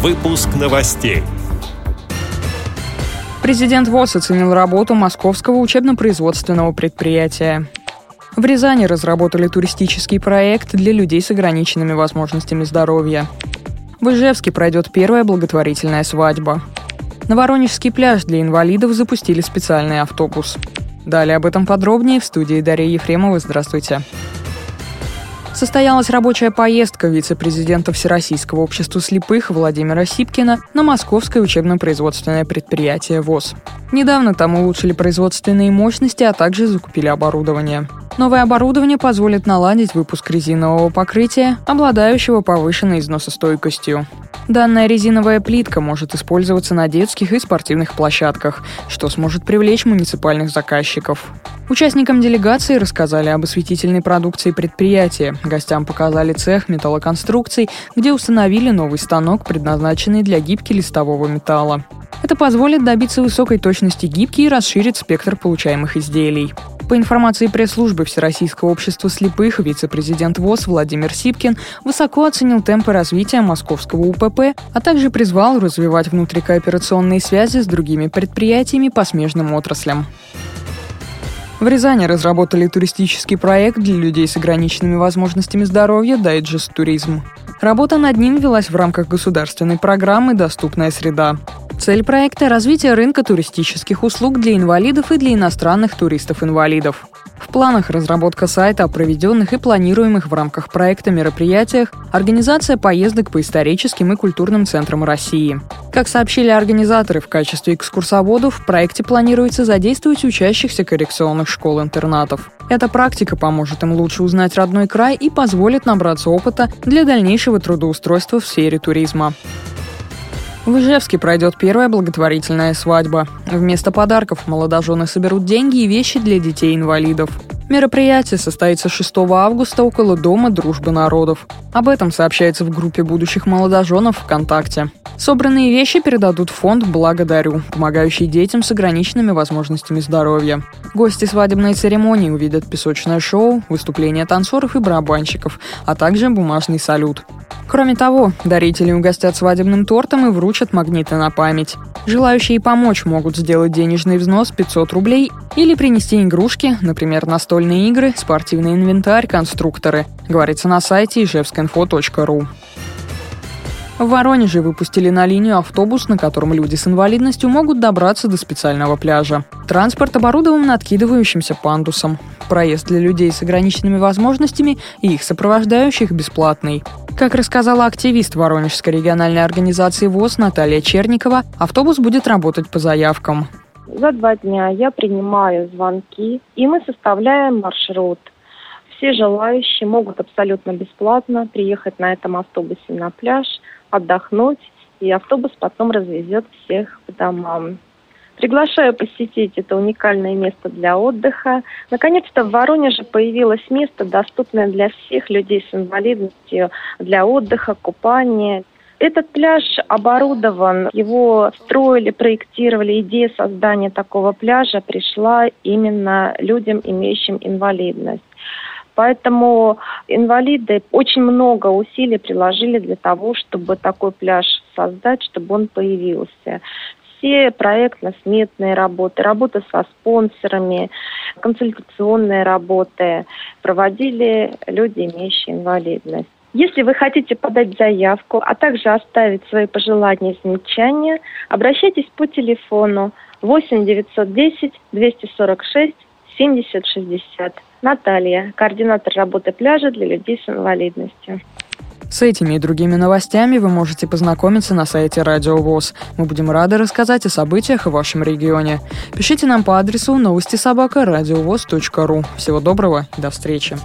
Выпуск новостей. Президент ВОЗ оценил работу Московского учебно-производственного предприятия. В Рязани разработали туристический проект для людей с ограниченными возможностями здоровья. В Ижевске пройдет первая благотворительная свадьба. На Воронежский пляж для инвалидов запустили специальный автобус. Далее об этом подробнее в студии Дарья Ефремова. Здравствуйте. Состоялась рабочая поездка вице-президента Всероссийского общества слепых Владимира Сипкина на московское учебно-производственное предприятие ВОЗ. Недавно там улучшили производственные мощности, а также закупили оборудование. Новое оборудование позволит наладить выпуск резинового покрытия, обладающего повышенной износостойкостью. Данная резиновая плитка может использоваться на детских и спортивных площадках, что сможет привлечь муниципальных заказчиков. Участникам делегации рассказали об осветительной продукции предприятия. Гостям показали цех металлоконструкций, где установили новый станок, предназначенный для гибки листового металла. Это позволит добиться высокой точности гибки и расширит спектр получаемых изделий. По информации пресс-службы Всероссийского общества слепых, вице-президент ВОЗ Владимир Сипкин высоко оценил темпы развития московского УПП, а также призвал развивать внутрикооперационные связи с другими предприятиями по смежным отраслям. В Рязани разработали туристический проект для людей с ограниченными возможностями здоровья «Дайджест Туризм». Работа над ним велась в рамках государственной программы «Доступная среда». Цель проекта – развитие рынка туристических услуг для инвалидов и для иностранных туристов-инвалидов. В планах разработка сайта о проведенных и планируемых в рамках проекта мероприятиях, организация поездок по историческим и культурным центрам России. Как сообщили организаторы, в качестве экскурсоводов в проекте планируется задействовать учащихся коррекционных школ-интернатов. Эта практика поможет им лучше узнать родной край и позволит набраться опыта для дальнейшего трудоустройства в сфере туризма. В Ижевске пройдет первая благотворительная свадьба. Вместо подарков молодожены соберут деньги и вещи для детей-инвалидов. Мероприятие состоится 6 августа около Дома дружбы народов. Об этом сообщается в группе будущих молодоженов ВКонтакте. Собранные вещи передадут фонд «Благодарю», помогающий детям с ограниченными возможностями здоровья. Гости свадебной церемонии увидят песочное шоу, выступления танцоров и барабанщиков, а также бумажный салют. Кроме того, дарители угостят свадебным тортом и вручат магниты на память. Желающие помочь могут сделать денежный взнос 500 рублей или принести игрушки, например, настольные игры, спортивный инвентарь, конструкторы, говорится на сайте ижевскинфо.ру. В Воронеже выпустили на линию автобус, на котором люди с инвалидностью могут добраться до специального пляжа. Транспорт оборудован откидывающимся пандусом. Проезд для людей с ограниченными возможностями и их сопровождающих бесплатный. Как рассказала активист Воронежской региональной организации ВОЗ Наталья Черникова, автобус будет работать по заявкам. За два дня я принимаю звонки, и мы составляем маршрут. Все желающие могут абсолютно бесплатно приехать на этом автобусе на пляж, отдохнуть, и автобус потом развезет всех по домам. Приглашаю посетить это уникальное место для отдыха. Наконец-то в Воронеже появилось место, доступное для всех людей с инвалидностью, для отдыха, купания. Этот пляж оборудован, его строили, проектировали. Идея создания такого пляжа пришла именно людям, имеющим инвалидность. Поэтому инвалиды очень много усилий приложили для того, чтобы такой пляж создать, чтобы он появился все проектно-сметные работы, работа со спонсорами, консультационные работы проводили люди, имеющие инвалидность. Если вы хотите подать заявку, а также оставить свои пожелания и замечания, обращайтесь по телефону 8 910 246 70 60. Наталья, координатор работы пляжа для людей с инвалидностью. С этими и другими новостями вы можете познакомиться на сайте Радио ВОЗ. Мы будем рады рассказать о событиях в вашем регионе. Пишите нам по адресу новости собака ру. Всего доброго до встречи.